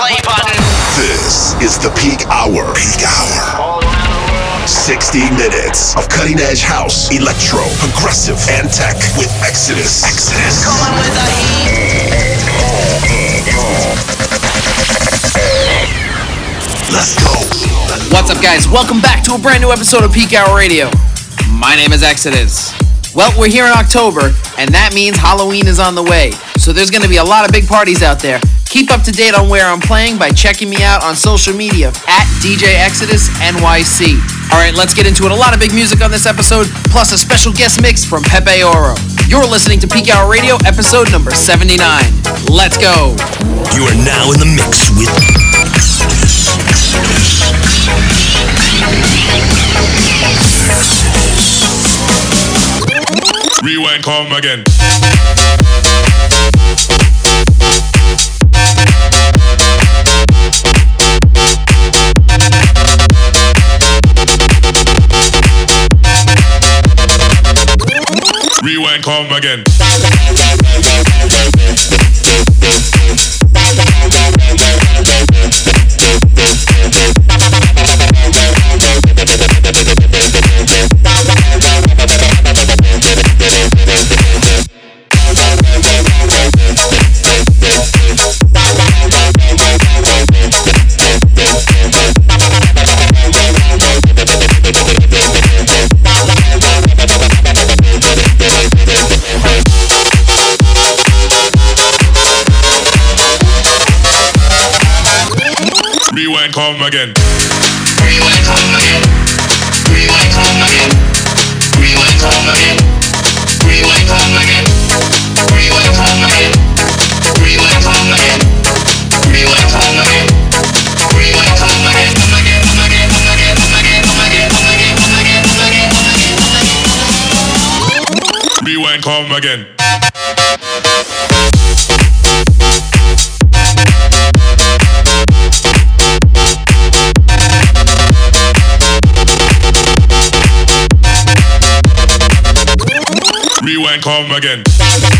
play button. This is the peak hour. Peak hour. 60 minutes of cutting edge house, electro, progressive, and tech with Exodus. Exodus. Coming with the heat. Let's go. What's up, guys? Welcome back to a brand new episode of Peak Hour Radio. My name is Exodus. Well, we're here in October, and that means Halloween is on the way. So there's going to be a lot of big parties out there. Keep up to date on where I'm playing by checking me out on social media at DJ Exodus NYC. All right, let's get into it. A lot of big music on this episode, plus a special guest mix from Pepe Oro. You're listening to Peak Hour Radio, episode number 79. Let's go. You are now in the mix with come again. Rewind, come again. Rewind, come again. Come again. Again. Rewind, come again. Again. Rewind, come again. Again. Rewind, come again. Come again. Come again, come again, come again, come again, come again, come again, come again, come again, come again. Rewind, come again. Come again.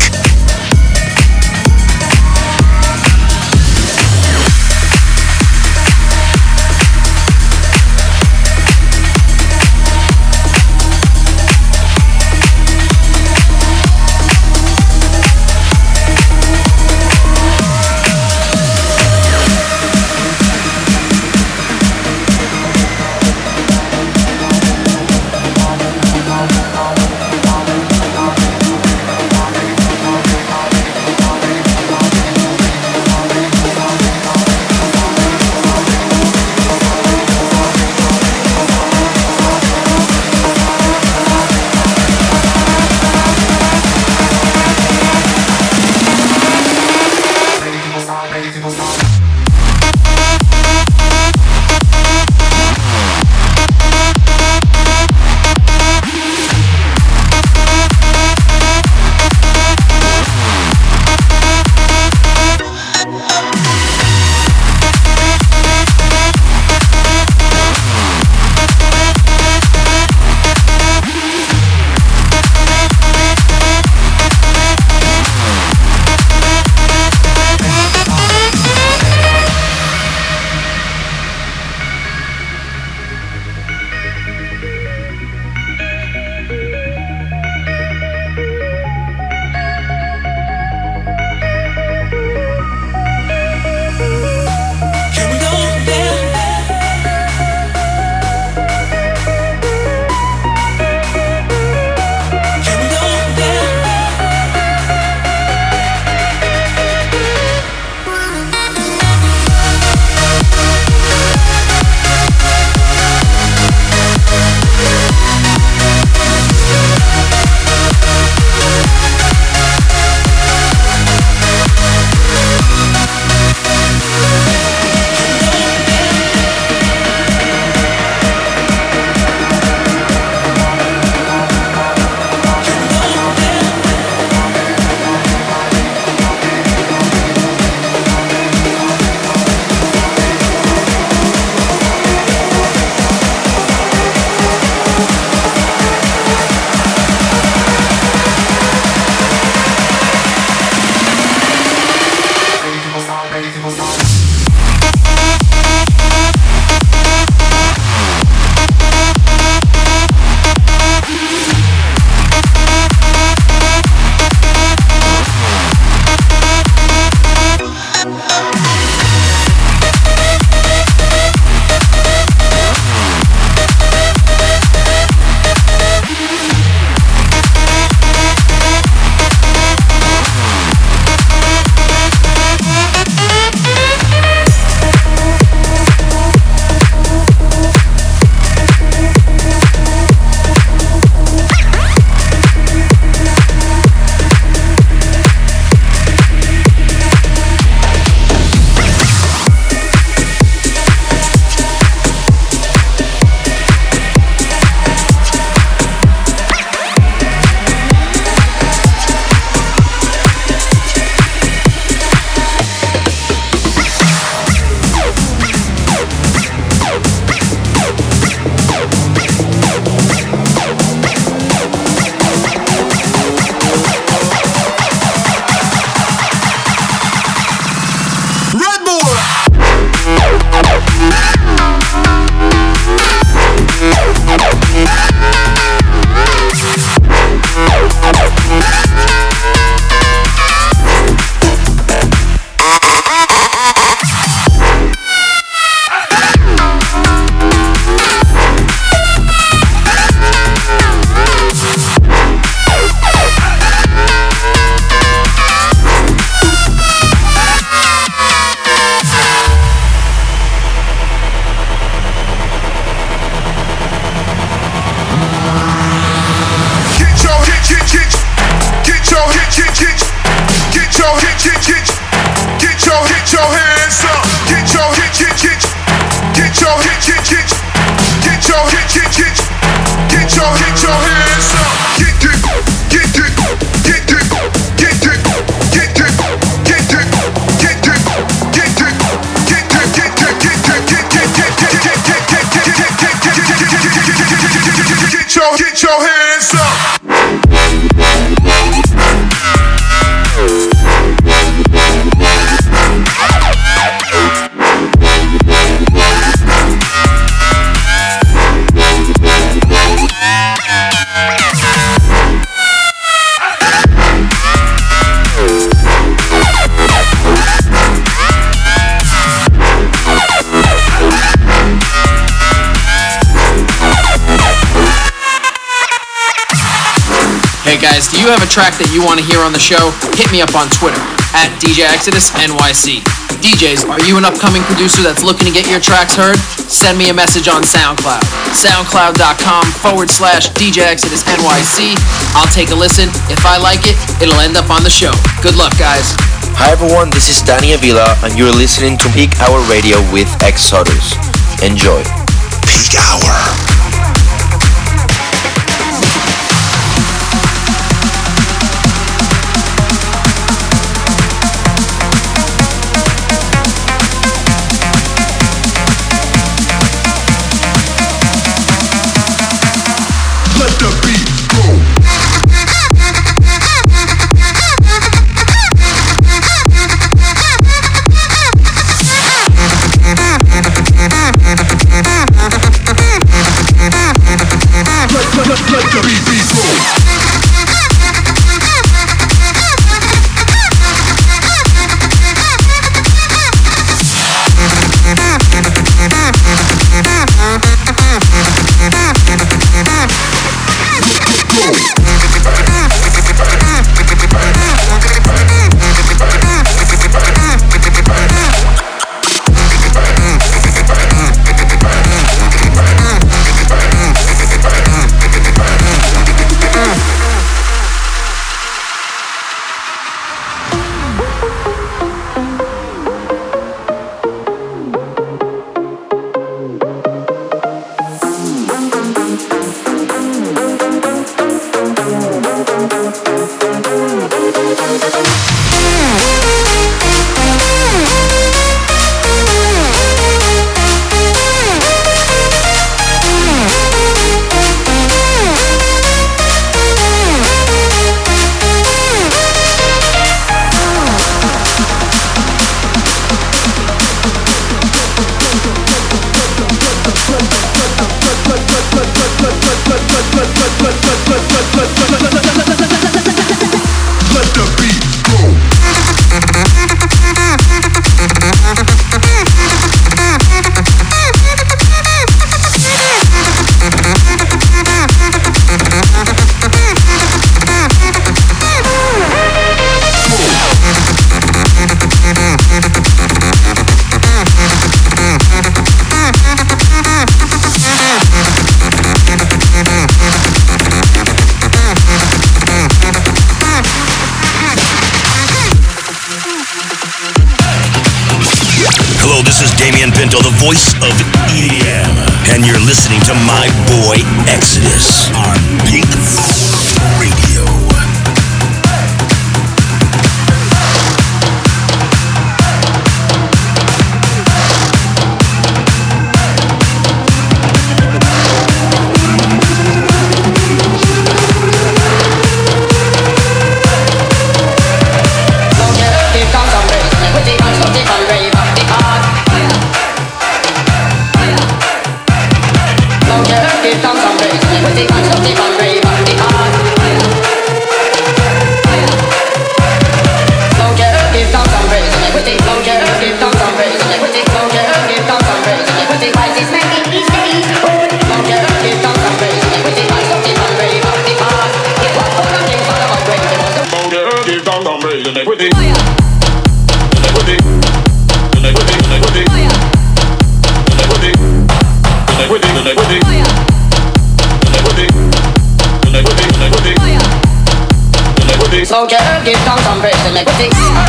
Your, hands up. Guys, do you have a track that you want to hear on the show? Hit me up on Twitter at DJ Exodus NYC. DJs, are you an upcoming producer that's looking to get your tracks heard? Send me a message on SoundCloud. SoundCloud.com forward slash DJ Exodus NYC. I'll take a listen. If I like it, it'll end up on the show. Good luck, guys. Hi everyone, this is Danny Avila and you're listening to Peak Hour Radio with Exodus. Enjoy. Peak Hour. like this.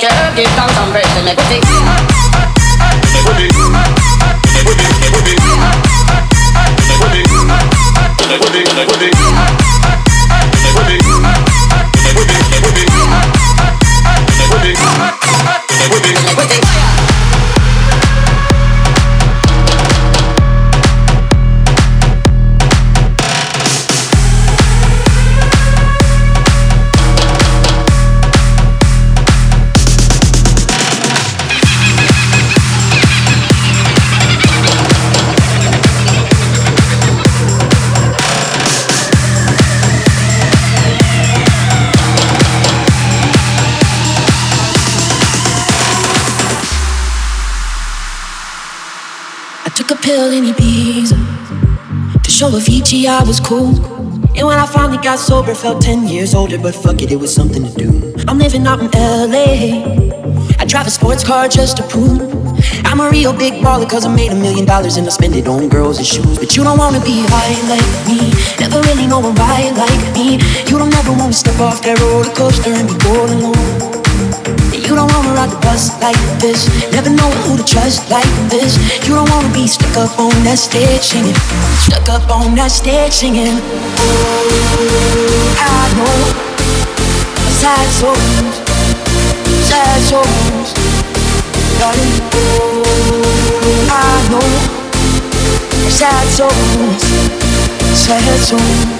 Your herb, give down some praise iniquity. Iniquity. I was cool. And when I finally got sober, felt 10 years older, but fuck it, it was something to do. I'm living out in LA. I drive a sports car just to prove I'm a real big baller cause I made a million dollars and I spend it on girls and shoes. But you don't wanna be high like me, never really know a ride like me. You don't ever wanna step off that roller coaster and be all alone. You don't wanna ride the bus like this. Never know who to trust like this. You don't wanna be stuck up on that stage singing. Stuck up on that stage singing. I know. Sad souls, sad souls. Darling, I know. Sad souls, sad souls.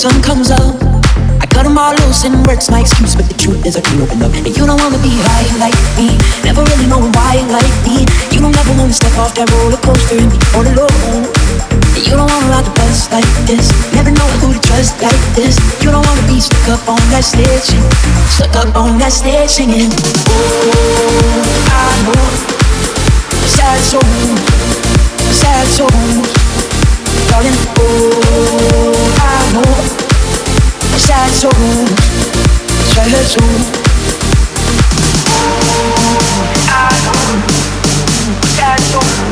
Sun comes up, I cut them all loose and work's my excuse. But the truth is, I can't open up. And you don't wanna be high like me, never really knowing why like me. You don't ever wanna step off that roller coaster and be all alone. And you don't wanna ride the bus like this, never know who to trust like this. You don't wanna be stuck up on that stage, stuck up on that stage singing. Oh, I know, sad soul, sad soul, darling. Oh, I soul. I know, sad soul, sad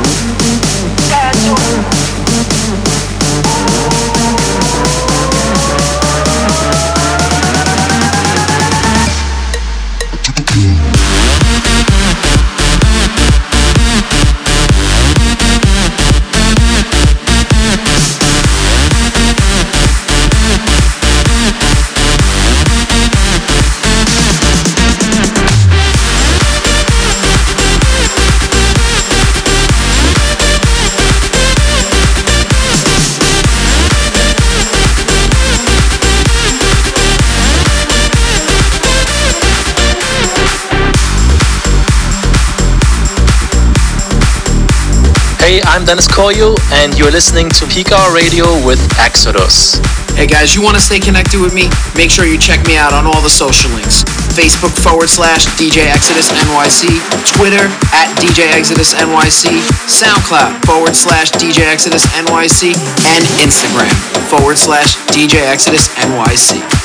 I'm Dennis Koyu, and you're listening to Hour Radio with Exodus. Hey guys, you want to stay connected with me? Make sure you check me out on all the social links. Facebook forward slash DJ Exodus NYC, Twitter at DJ Exodus NYC, SoundCloud forward slash DJ Exodus NYC, and Instagram forward slash DJ Exodus NYC.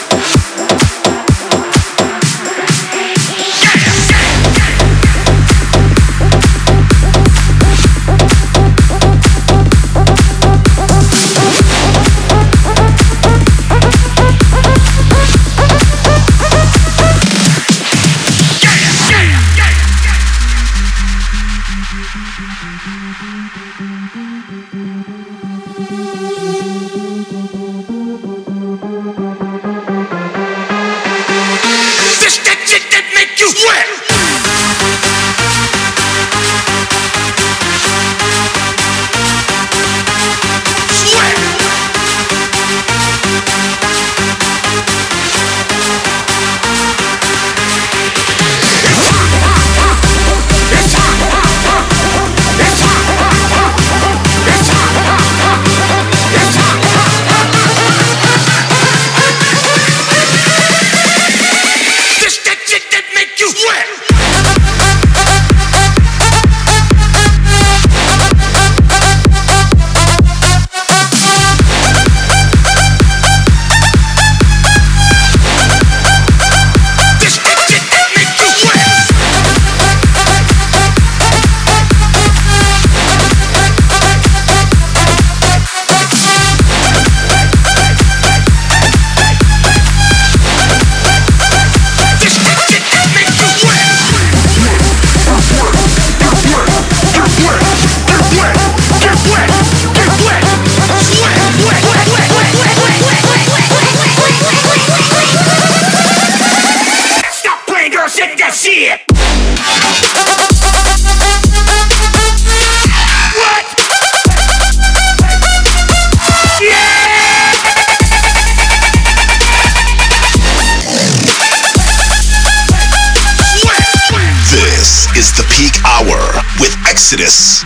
Exodus.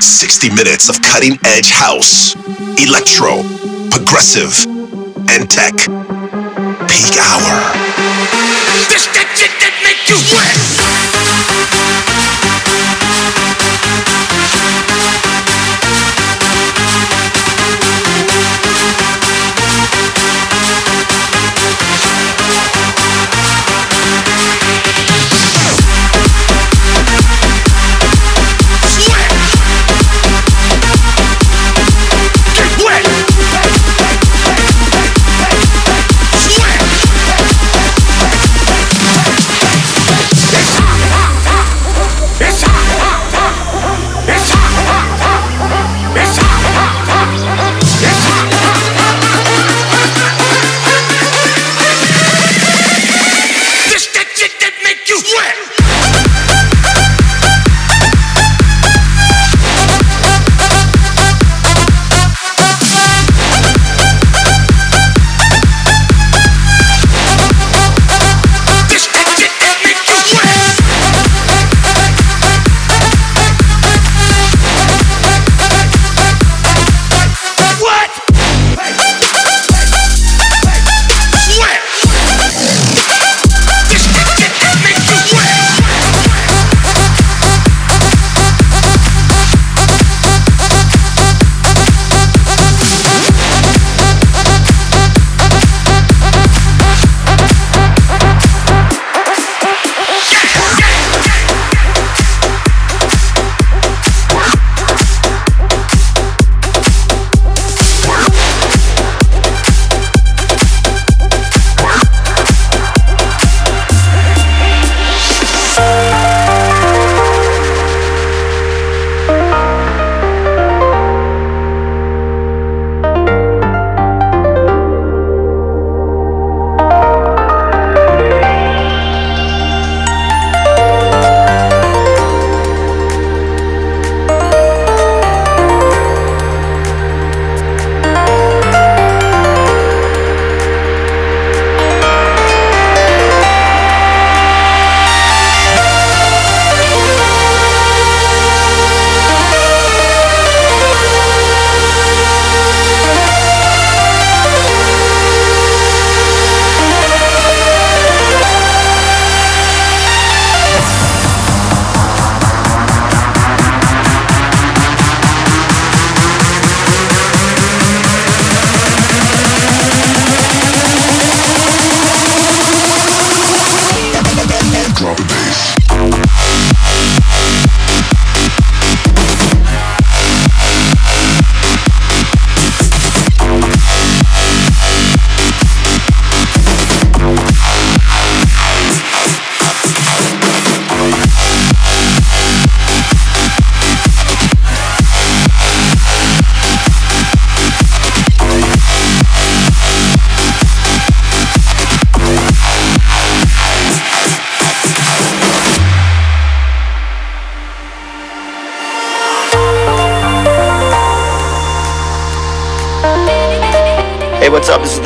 60 minutes of cutting edge house, electro, progressive, and tech. Peak hour. This that shit that make you wet.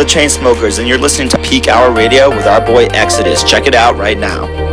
Chainsmokers, and you're listening to Peak Hour Radio with our boy Exodus. Check it out right now.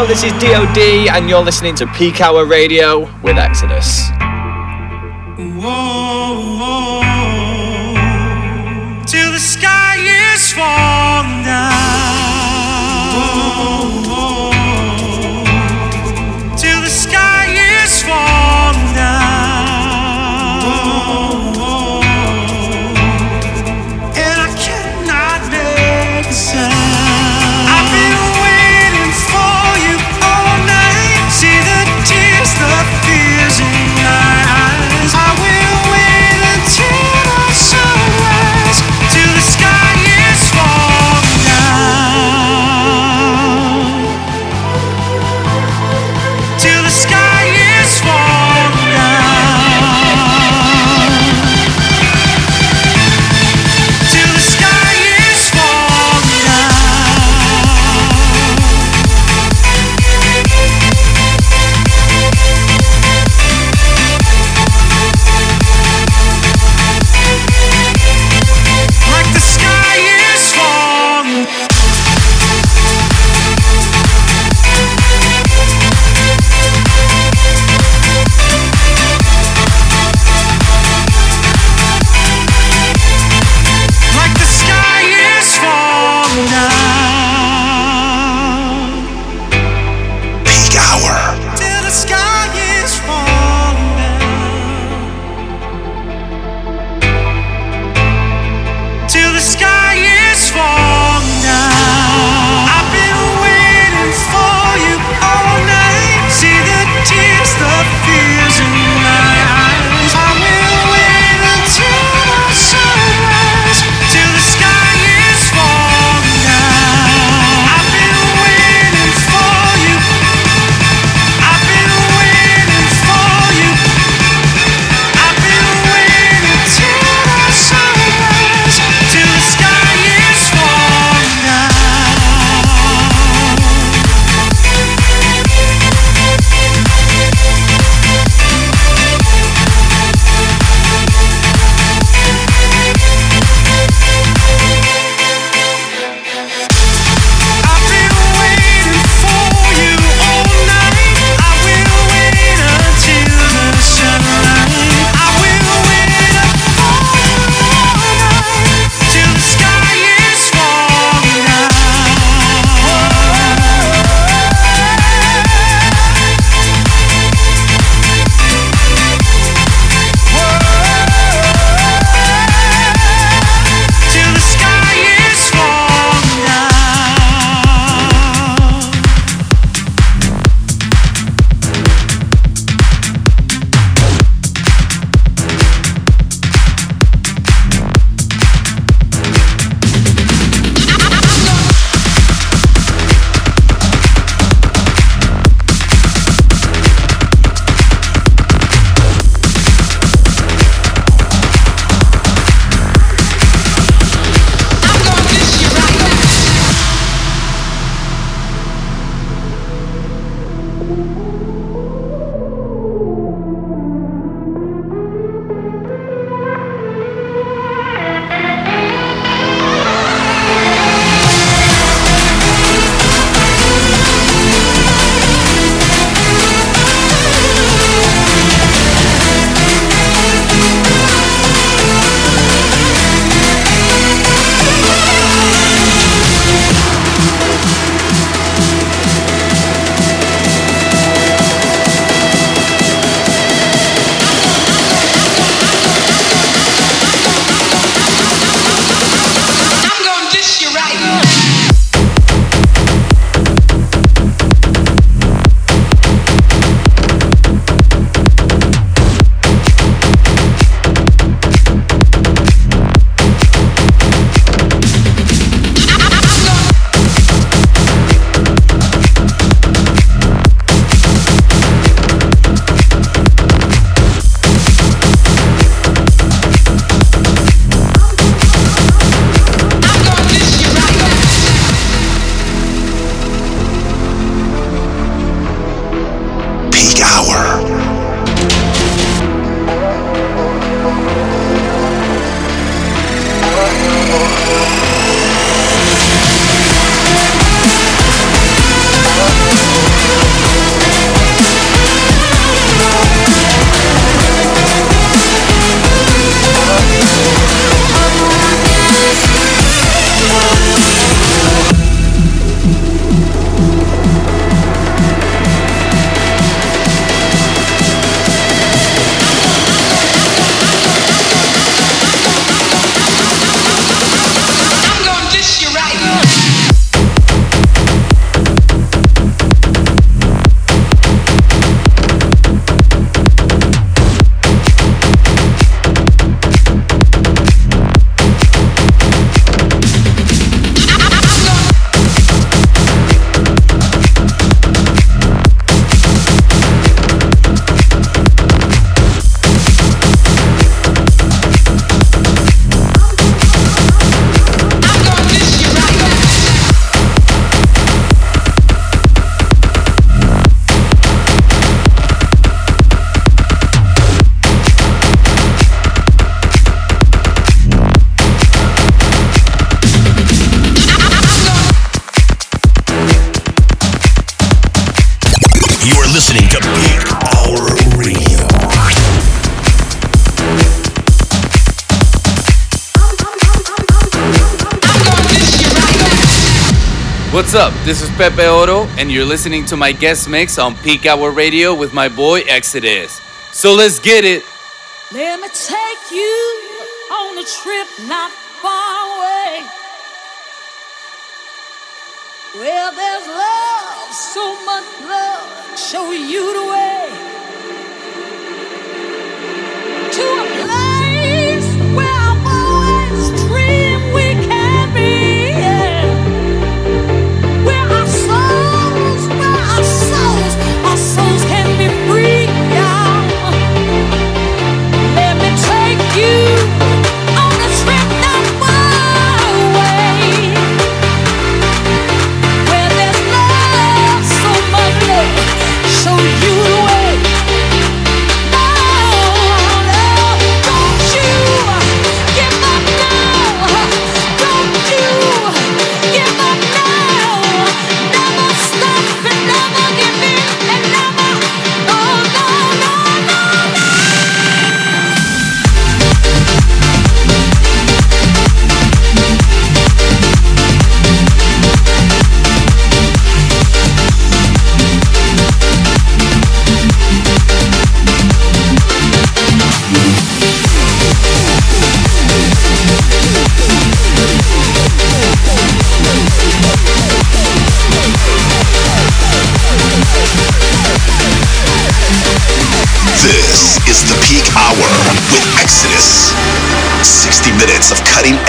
Up? This is DOD, and you're listening to Peak Hour Radio with Exodus. Up? This is Pepe Oro, and you're listening to my guest mix on Peak Hour Radio with my boy Exodus. So let's get it. Let me take you on a trip not far away. Well, there's love, so much love, show you the way. To a place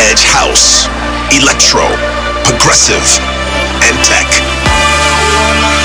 edge house, electro, progressive, and tech.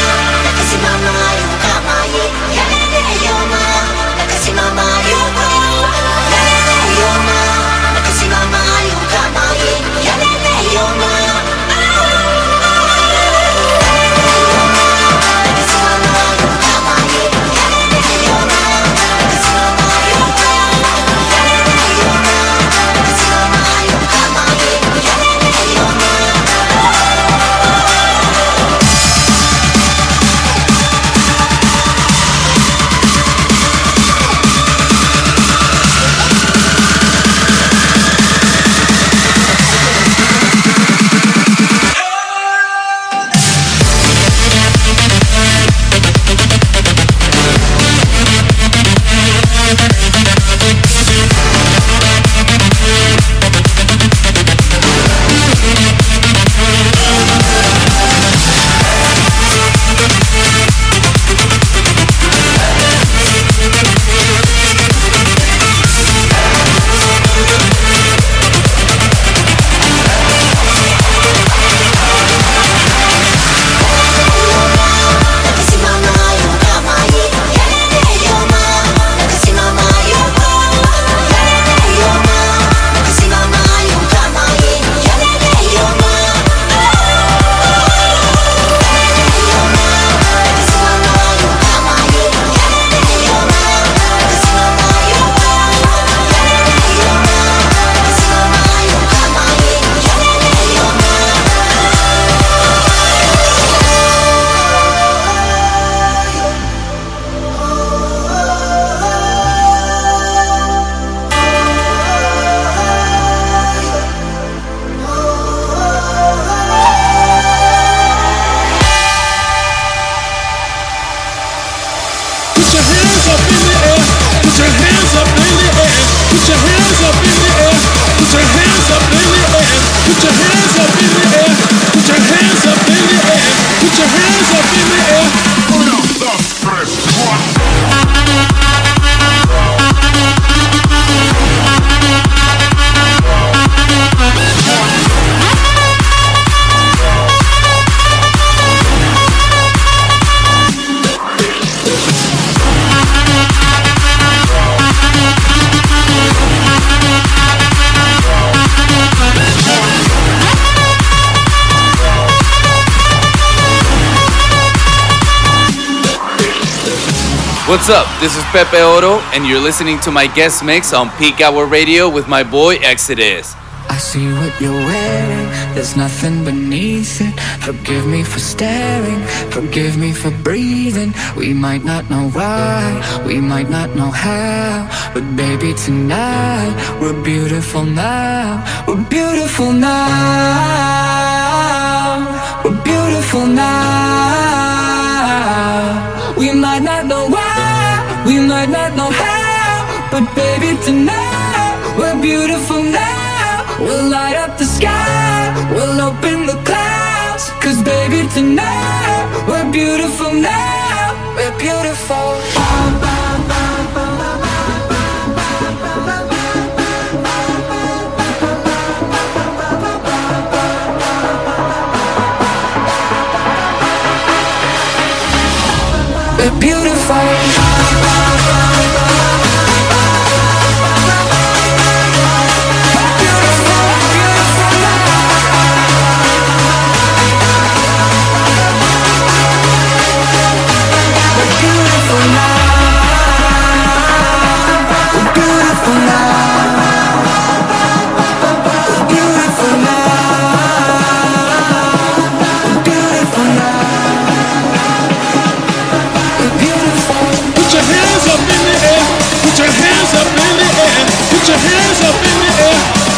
This is Pepe Oro, and you're listening to my guest mix on Peak Hour Radio with my boy Exodus. I see what you're wearing, there's nothing beneath it. Forgive me for staring, forgive me for breathing. We might not know why, we might not know how, but baby, tonight we're beautiful now. We're beautiful now. might not know how, but baby tonight we're beautiful now. We'll light up the sky, we'll open the clouds, cause baby tonight we're beautiful now. We're beautiful.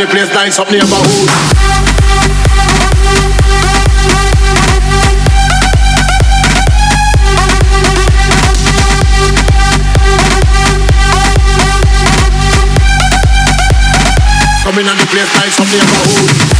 the place nice up neighborhood. Coming on the place nice up neighborhood.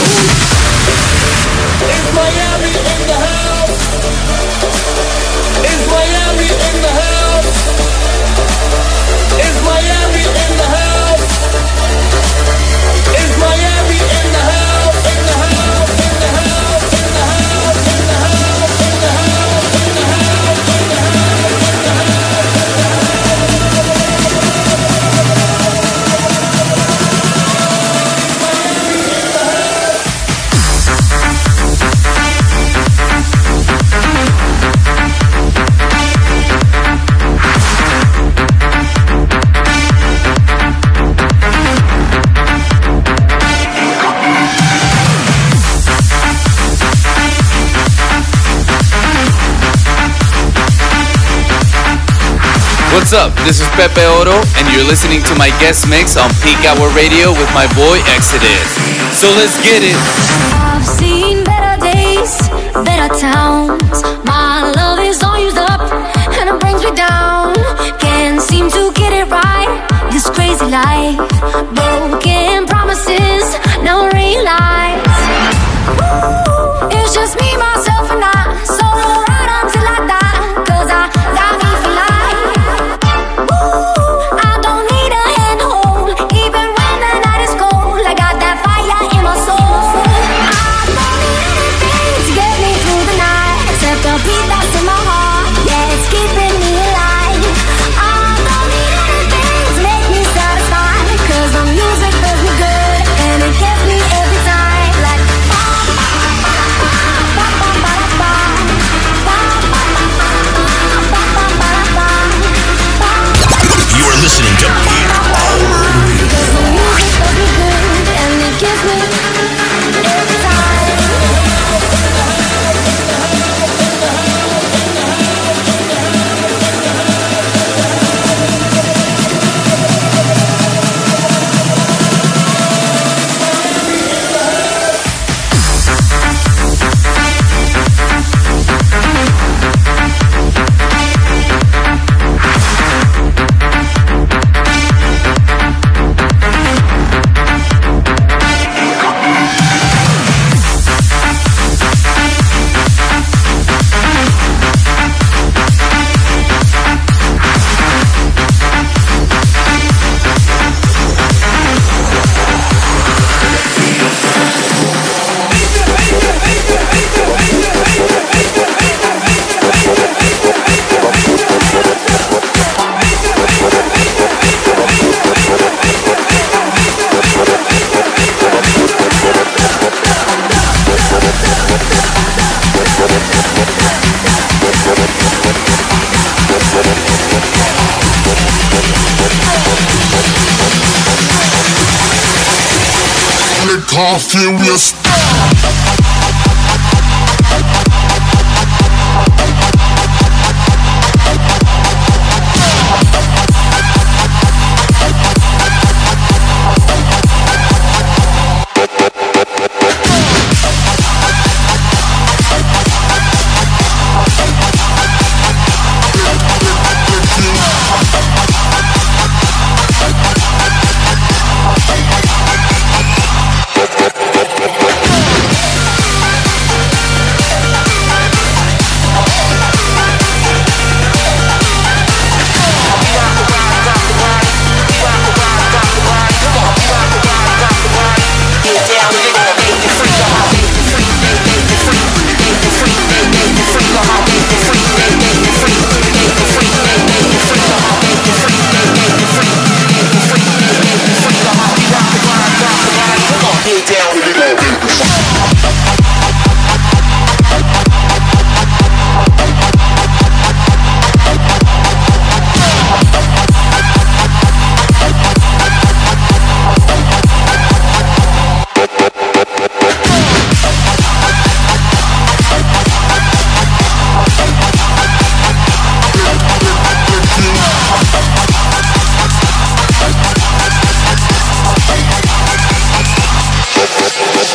What's up? This is Pepe Oro, and you're listening to my guest mix on Peak Hour Radio with my boy Exodus. So let's get it. I've seen better days, better. half furious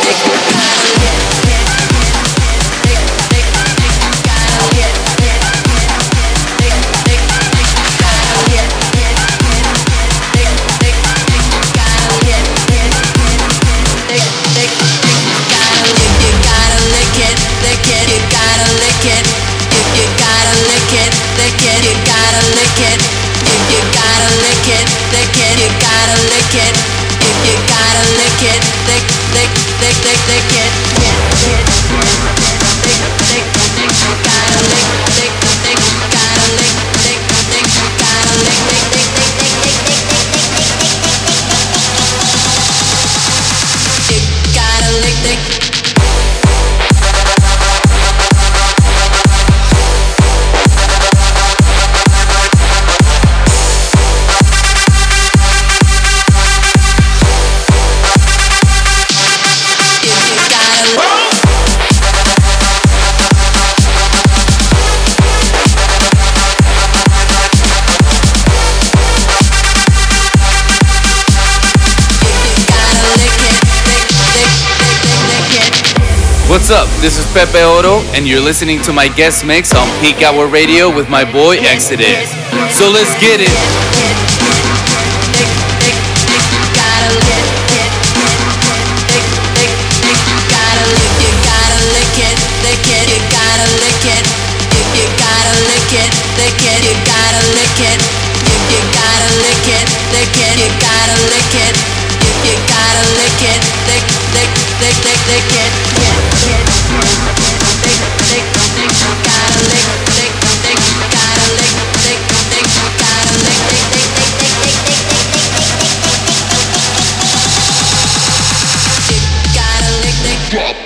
Take your time. What's up? This is Pepe Oro, and you're listening to my guest mix on Peak Hour Radio with my boy Exodus. So let's get it. you gotta lick it. You gotta lick it, you gotta lick it gotta lick it, lick, lick, lick, lick, lick it, lick, lick, lick, lick, lick, gotta lick, lick, lick, gotta lick, lick, lick, lick, lick, lick, lick, lick, lick, lick, lick, lick, lick, lick, lick, lick, lick, lick.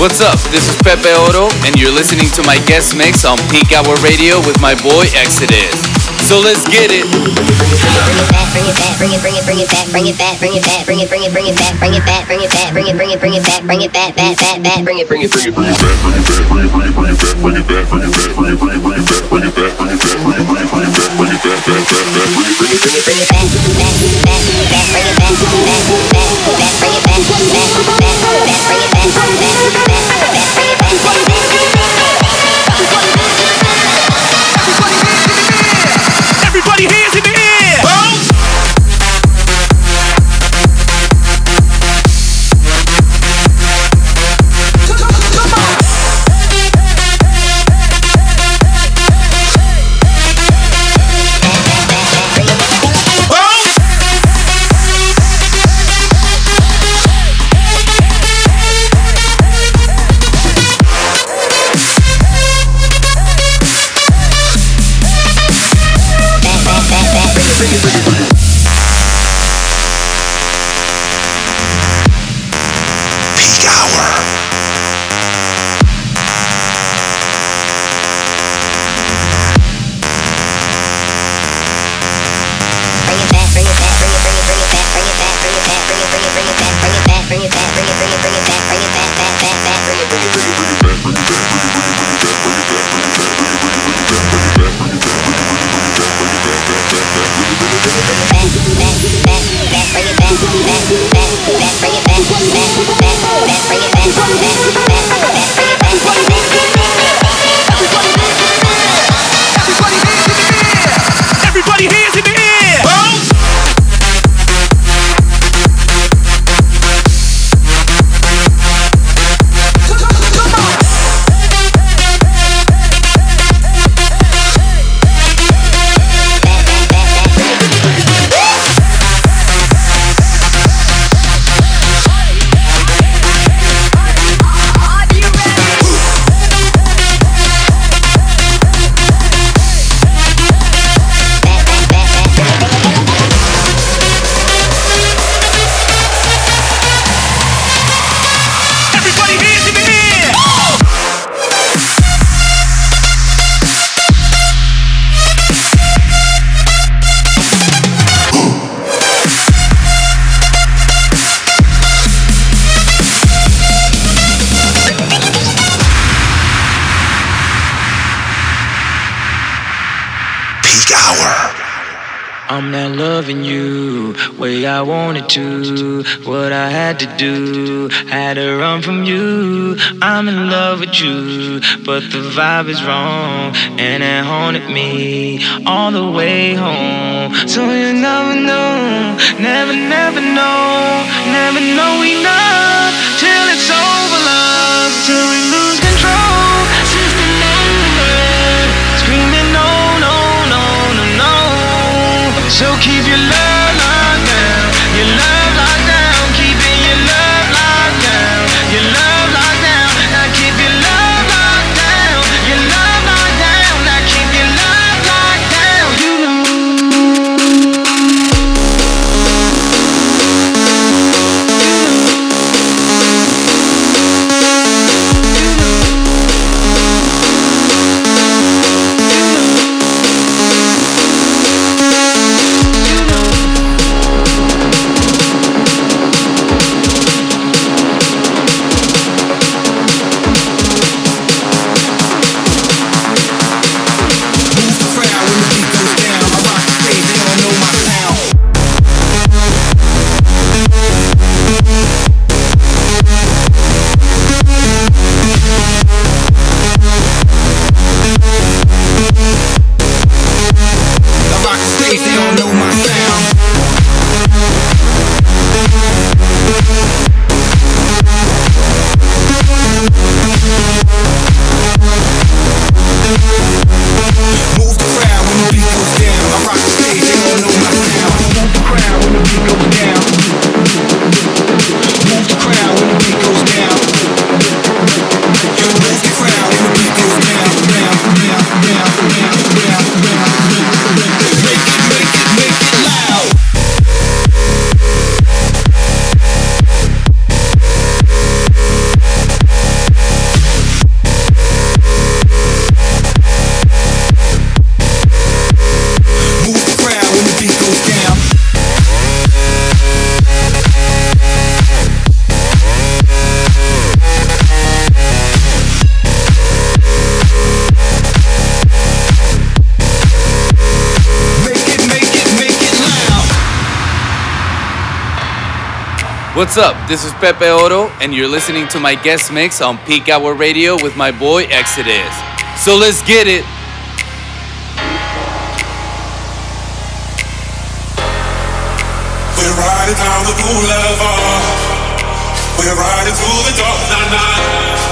What's up? This is Pepe Oro, and you're listening to my guest mix on Peak Hour Radio with my boy Exodus. So let's get it. Bring it back, bring it back, bring it back, bring it back, bring it back, bring it bring it bring it back, bring it back, bring it back, bring it bring it bring it back, bring it back, back, bring it, bring it, bring it, bring it back, bring it back, bring it bring it bring it back, bring it back, bring it back, bring it bring it bring it back, bring it back, bring it back, bring it bring it bring it back, bring it back, back, bring it, bring it, bring it, bring it back, back, bring it back, back, bring it back, back, bring it back, back, bring it back, back, bring it back, back, bring it back, back, bring it back, bring it back, bring it back, back, back, bring it back, bring it back, bring it back, bring it back, bring it back, back, back, bring it back, bring it back, back, back, bring it back, bring it back, back, back, bring it back, bring it back, back, back, bring it back, bring it back, back, back, bring it back, bring it back, back, back, bring it back, bring it back, back, back, bring it back, bring it back, bring it back, bring it back, back, back, bring do. Had to run from you. I'm in love with you, but the vibe is wrong, and it haunted me all the way home. So you never know, never, never know, never know enough. know. What's up? This is Pepe Oro, and you're listening to my guest mix on Peak Hour Radio with my boy Exodus. So let's get it. We're riding down the boulevard. We're riding through the dark night.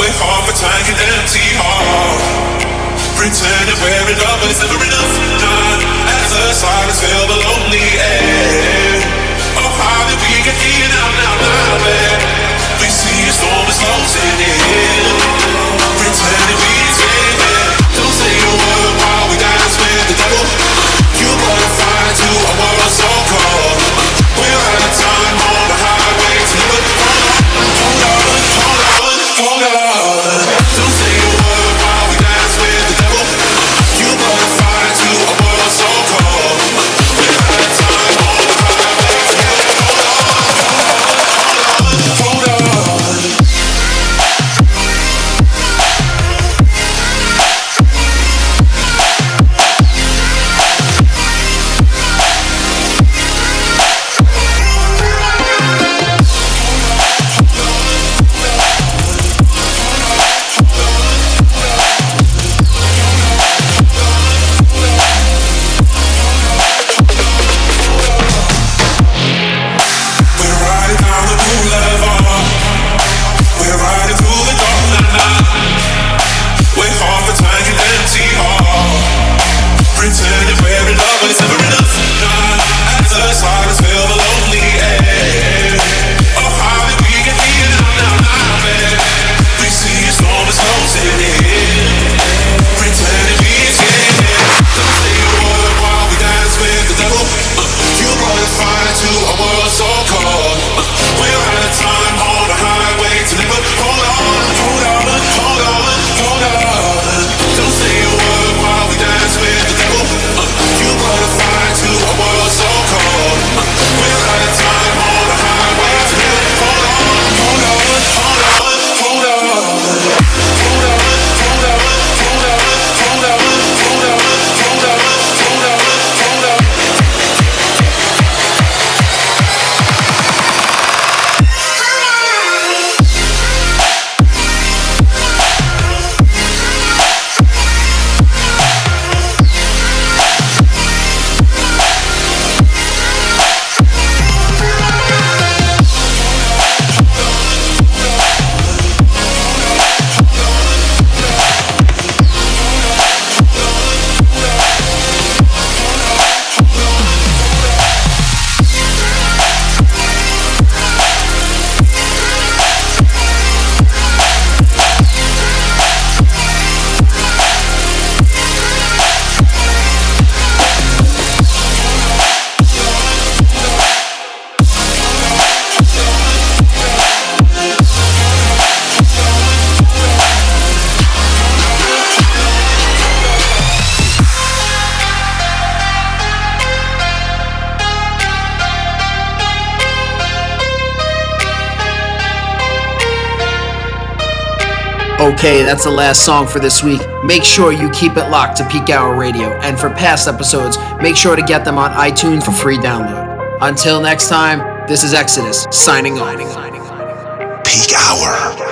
We're half a tank and empty heart. Pretending we're enough, but it's never enough. Not as the silence fill the lonely air. We see närmare storm is closing in. Okay, that's the last song for this week. Make sure you keep it locked to Peak Hour Radio, and for past episodes, make sure to get them on iTunes for free download. Until next time, this is Exodus signing off. Peak Hour.